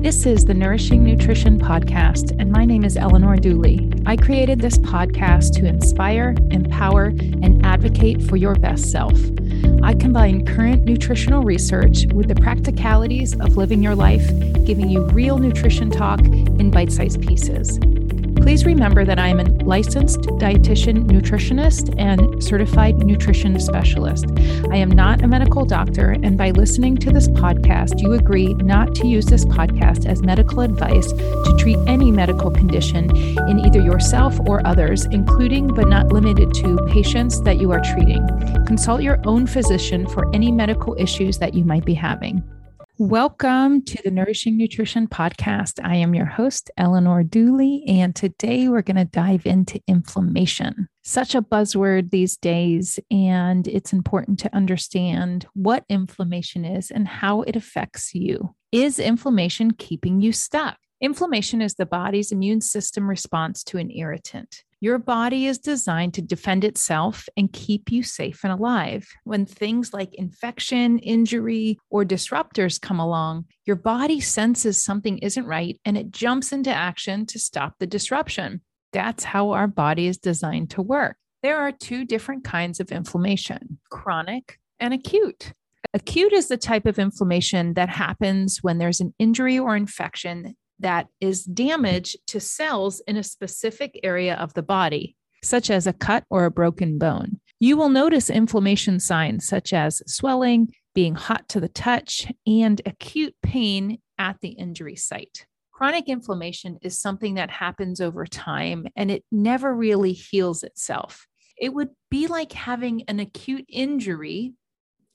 This is the Nourishing Nutrition Podcast, and my name is Eleanor Duelley. I created this podcast to inspire, empower, and advocate for your best self. I combine current nutritional research with the practicalities of living your life, giving you real nutrition talk in bite sized pieces. Please remember that I am a licensed dietitian, nutritionist, and certified nutrition specialist. I am not a medical doctor, and by listening to this podcast, you agree not to use this podcast as medical advice to treat any medical condition in either yourself or others, including but not limited to patients that you are treating. Consult your own physician for any medical issues that you might be having. Welcome to the Nourishing Nutrition Podcast. I am your host, Eleanor Duelley, and today we're going to dive into inflammation. Such a buzzword these days, and it's important to understand what inflammation is and how it affects you. Is inflammation keeping you stuck? Inflammation is the body's immune system response to an irritant. Your body is designed to defend itself and keep you safe and alive. When things like infection, injury, or disruptors come along, your body senses something isn't right and it jumps into action to stop the disruption. That's how our body is designed to work. There are two different kinds of inflammation chronic and acute. Acute is the type of inflammation that happens when there's an injury or infection that is damage to cells in a specific area of the body, such as a cut or a broken bone. You will notice inflammation signs such as swelling, being hot to the touch, and acute pain at the injury site. Chronic inflammation is something that happens over time and it never really heals itself. It would be like having an acute injury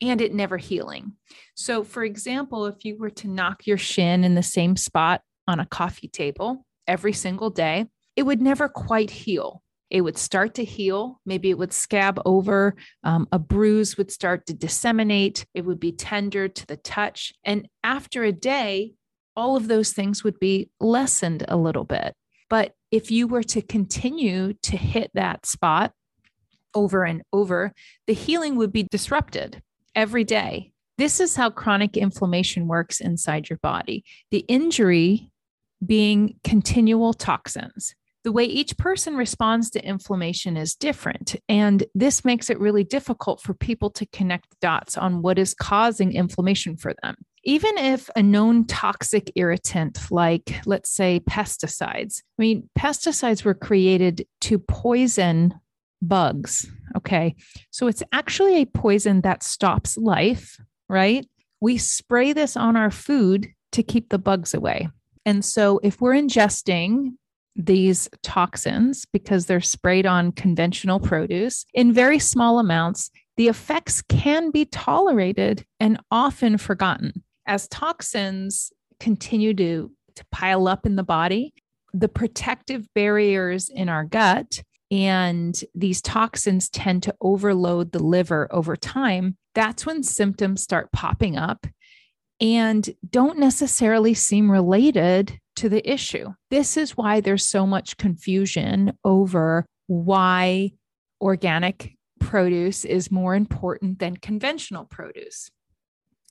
and it never healing. So, for example, if you were to knock your shin in the same spot on a coffee table every single day, it would never quite heal. It would start to heal. Maybe it would scab over. Um, a bruise would start to disseminate. It would be tender to the touch. And after a day, all of those things would be lessened a little bit. But if you were to continue to hit that spot over and over, the healing would be disrupted every day. This is how chronic inflammation works inside your body. The injury being continual toxins. The way each person responds to inflammation is different. And this makes it really difficult for people to connect dots on what is causing inflammation for them. Even if a known toxic irritant, like let's say pesticides, I mean, pesticides were created to poison bugs. Okay. So it's actually a poison that stops life, right? We spray this on our food to keep the bugs away. And so, if we're ingesting these toxins because they're sprayed on conventional produce in very small amounts, the effects can be tolerated and often forgotten. As toxins continue to, to pile up in the body, the protective barriers in our gut and these toxins tend to overload the liver over time. That's when symptoms start popping up and don't necessarily seem related to the issue. This is why there's so much confusion over why organic produce is more important than conventional produce.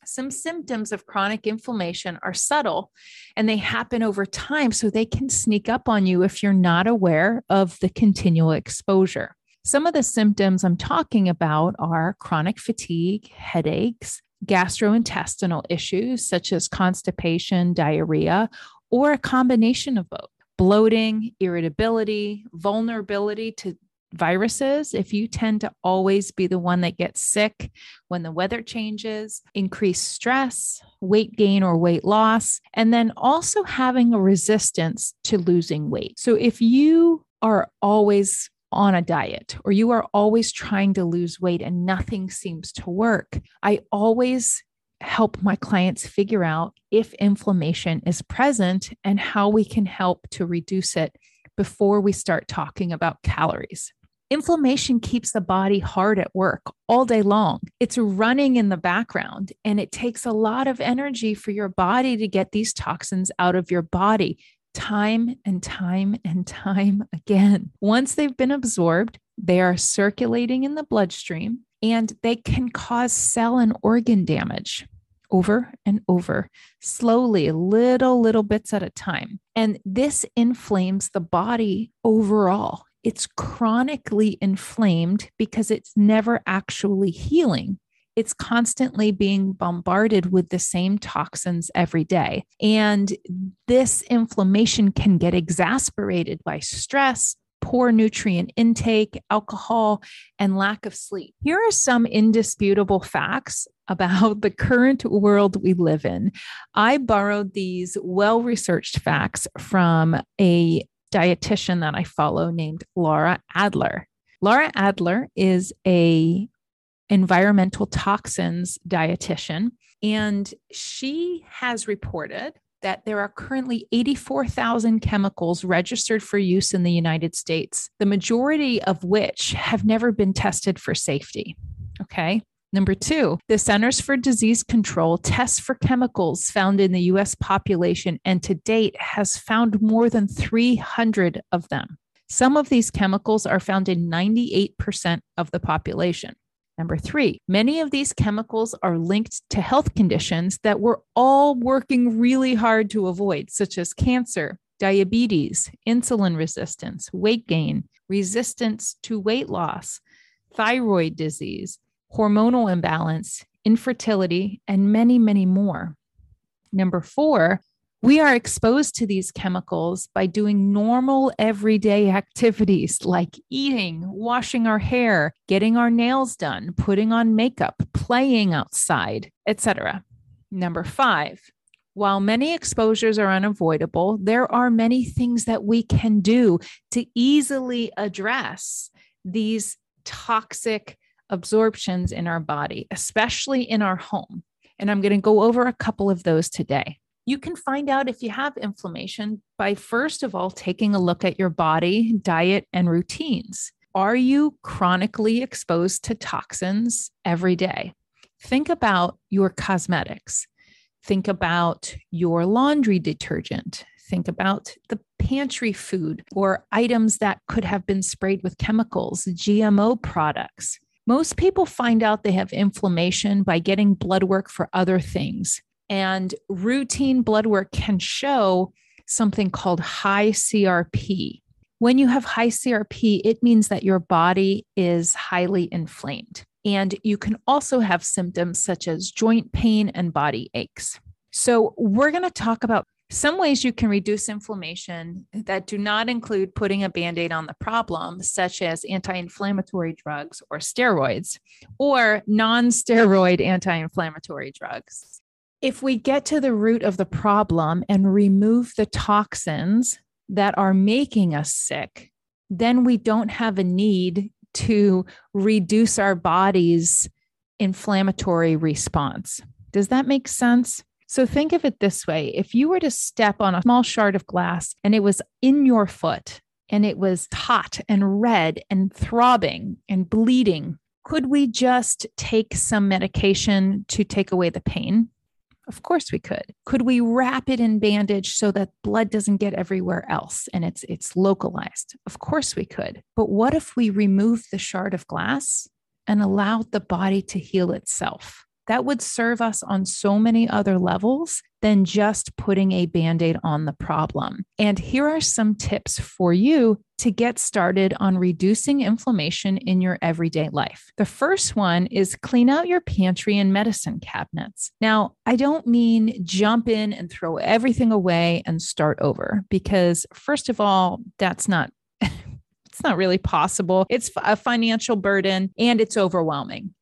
Some symptoms of chronic inflammation are subtle and they happen over time, so they can sneak up on you if you're not aware of the continual exposure. Some of the symptoms I'm talking about are chronic fatigue, headaches, gastrointestinal issues such as constipation, diarrhea, or a combination of both. Bloating, irritability, vulnerability to viruses, if you tend to always be the one that gets sick when the weather changes, increased stress, weight gain or weight loss, and then also having a resistance to losing weight. So if you are always on a diet or you are always trying to lose weight and nothing seems to work, I always help my clients figure out if inflammation is present and how we can help to reduce it before we start talking about calories. Inflammation keeps the body hard at work all day long. It's running in the background, and it takes a lot of energy for your body to get these toxins out of your body time and time and time again. Once they've been absorbed, they are circulating in the bloodstream and they can cause cell and organ damage. over and over, slowly, little, little bits at a time. And this inflames the body overall. It's chronically inflamed because it's never actually healing. It's constantly being bombarded with the same toxins every day. And this inflammation can get exasperated by stress, poor nutrient intake, alcohol, and lack of sleep. Here are some indisputable facts about the current world we live in. I borrowed these well researched facts from a dietitian that I follow named Laura Adler. Laura Adler is a environmental toxins dietitian and she has reported that there are currently 84,000 chemicals registered for use in the United States, the majority of which have never been tested for safety. Okay. Number two, the Centers for Disease Control tests for chemicals found in the US population and to date has found more than 300 of them. Some of these chemicals are found in 98% of the population. Number three, many of these chemicals are linked to health conditions that we're all working really hard to avoid, such as cancer, diabetes, insulin resistance, weight gain, resistance to weight loss, thyroid disease, hormonal imbalance, infertility, and many, many more. Number four, we are exposed to these chemicals by doing normal everyday activities like eating, washing our hair, getting our nails done, putting on makeup, playing outside, etc. Number 5. While many exposures are unavoidable, there are many things that we can do to easily address these toxic absorptions in our body, especially in our home. And I'm going to go over a couple of those today. You can find out if you have inflammation by first of all taking a look at your body, diet, and routines. Are you chronically exposed to toxins every day? Think about your cosmetics. Think about your laundry detergent. Think about the pantry food or items that could have been sprayed with chemicals, GMO products. Most people find out they have inflammation by getting blood work for other things. And routine blood work can show something called high CRP. When you have high CRP, it means that your body is highly inflamed. And you can also have symptoms such as joint pain and body aches. So, we're going to talk about some ways you can reduce inflammation that do not include putting a band aid on the problem, such as anti inflammatory drugs or steroids, or non steroid anti inflammatory drugs if we get to the root of the problem and remove the toxins that are making us sick, then we don't have a need to reduce our body's inflammatory response. Does that make sense? So think of it this way if you were to step on a small shard of glass and it was in your foot and it was hot and red and throbbing and bleeding, could we just take some medication to take away the pain? Of course we could. Could we wrap it in bandage so that blood doesn't get everywhere else and it's it's localized? Of course we could. But what if we remove the shard of glass and allowed the body to heal itself? That would serve us on so many other levels than just putting a band aid on the problem. And here are some tips for you to get started on reducing inflammation in your everyday life. The first one is clean out your pantry and medicine cabinets. Now, I don't mean jump in and throw everything away and start over, because, first of all, that's not. it's not really possible. It's a financial burden and it's overwhelming.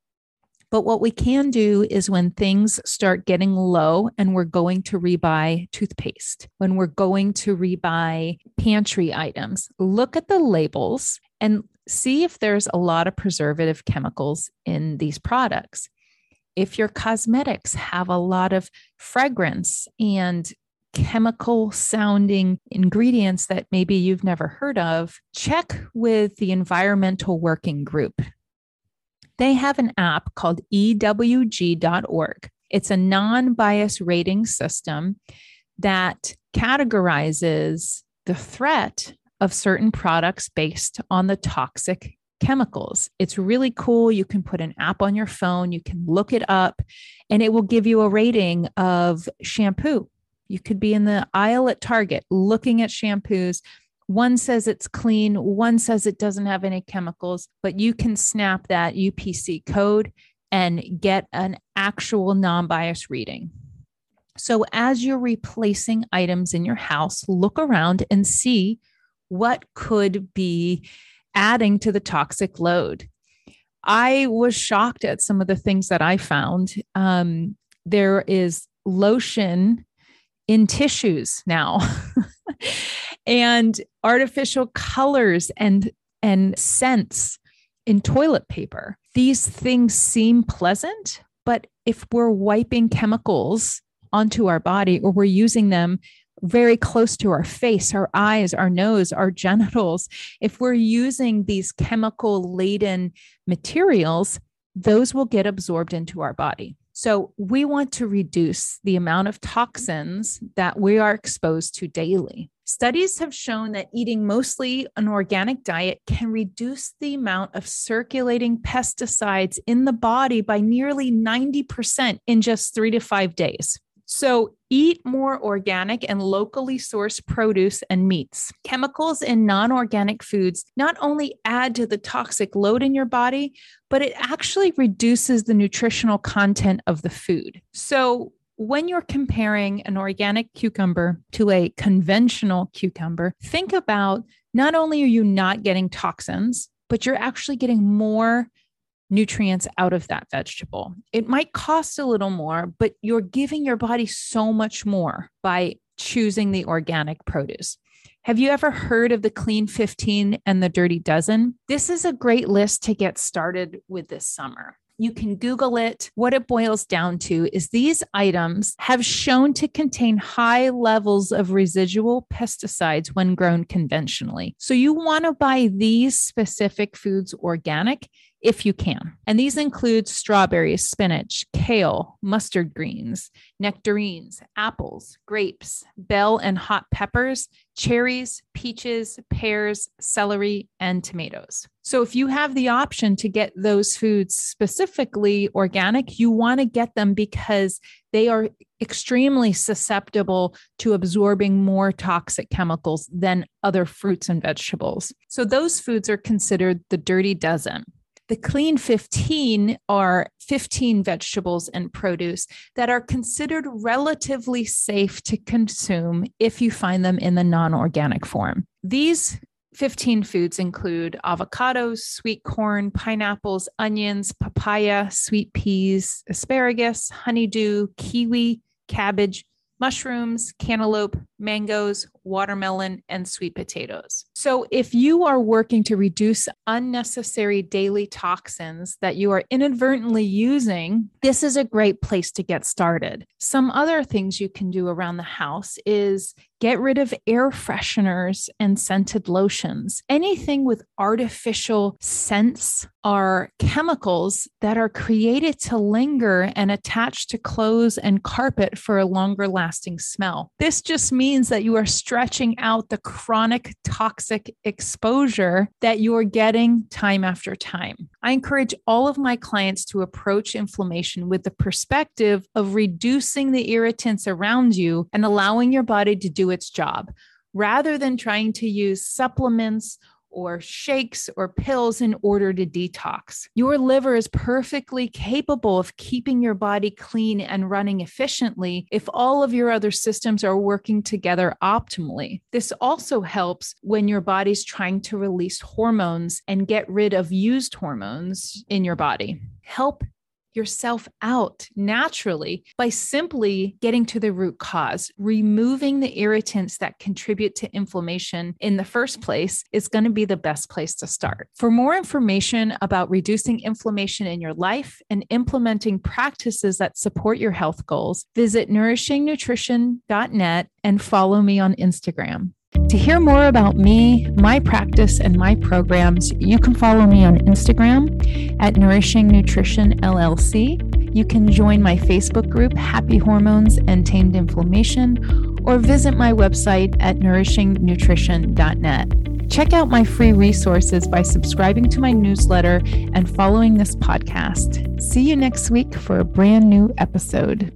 But what we can do is when things start getting low and we're going to rebuy toothpaste, when we're going to rebuy pantry items, look at the labels and see if there's a lot of preservative chemicals in these products. If your cosmetics have a lot of fragrance and chemical sounding ingredients that maybe you've never heard of, check with the Environmental Working Group. They have an app called EWG.org. It's a non bias rating system that categorizes the threat of certain products based on the toxic chemicals. It's really cool. You can put an app on your phone, you can look it up, and it will give you a rating of shampoo. You could be in the aisle at Target looking at shampoos. One says it's clean, one says it doesn't have any chemicals, but you can snap that UPC code and get an actual non bias reading. So, as you're replacing items in your house, look around and see what could be adding to the toxic load. I was shocked at some of the things that I found. Um, there is lotion in tissues now and artificial colors and and scents in toilet paper. These things seem pleasant, but if we're wiping chemicals onto our body or we're using them very close to our face, our eyes, our nose, our genitals, if we're using these chemical laden materials, those will get absorbed into our body. So, we want to reduce the amount of toxins that we are exposed to daily. Studies have shown that eating mostly an organic diet can reduce the amount of circulating pesticides in the body by nearly 90% in just three to five days. So, eat more organic and locally sourced produce and meats. Chemicals in non organic foods not only add to the toxic load in your body, but it actually reduces the nutritional content of the food. So, when you're comparing an organic cucumber to a conventional cucumber, think about not only are you not getting toxins, but you're actually getting more nutrients out of that vegetable. It might cost a little more, but you're giving your body so much more by choosing the organic produce. Have you ever heard of the Clean 15 and the Dirty Dozen? This is a great list to get started with this summer. You can Google it. What it boils down to is these items have shown to contain high levels of residual pesticides when grown conventionally. So you want to buy these specific foods organic if you can. And these include strawberries, spinach, kale, mustard greens, nectarines, apples, grapes, bell and hot peppers, cherries, peaches, pears, celery, and tomatoes. So, if you have the option to get those foods specifically organic, you want to get them because they are extremely susceptible to absorbing more toxic chemicals than other fruits and vegetables. So, those foods are considered the dirty dozen. The clean 15 are 15 vegetables and produce that are considered relatively safe to consume if you find them in the non organic form. These 15 foods include avocados, sweet corn, pineapples, onions, papaya, sweet peas, asparagus, honeydew, kiwi, cabbage, mushrooms, cantaloupe, mangoes, watermelon, and sweet potatoes. So, if you are working to reduce unnecessary daily toxins that you are inadvertently using, this is a great place to get started. Some other things you can do around the house is get rid of air fresheners and scented lotions. Anything with artificial scents are chemicals that are created to linger and attach to clothes and carpet for a longer lasting smell. This just means that you are stretching out the chronic toxic exposure that you're getting time after time. I encourage all of my clients to approach inflammation with the perspective of reducing the irritants around you and allowing your body to do its job rather than trying to use supplements or shakes or pills in order to detox. Your liver is perfectly capable of keeping your body clean and running efficiently if all of your other systems are working together optimally. This also helps when your body's trying to release hormones and get rid of used hormones in your body. Help yourself out naturally by simply getting to the root cause. Removing the irritants that contribute to inflammation in the first place is going to be the best place to start. For more information about reducing inflammation in your life and implementing practices that support your health goals, visit nourishingnutrition.net and follow me on Instagram. To hear more about me, my practice, and my programs, you can follow me on Instagram at Nourishing Nutrition LLC. You can join my Facebook group, Happy Hormones and Tamed Inflammation, or visit my website at nourishingnutrition.net. Check out my free resources by subscribing to my newsletter and following this podcast. See you next week for a brand new episode.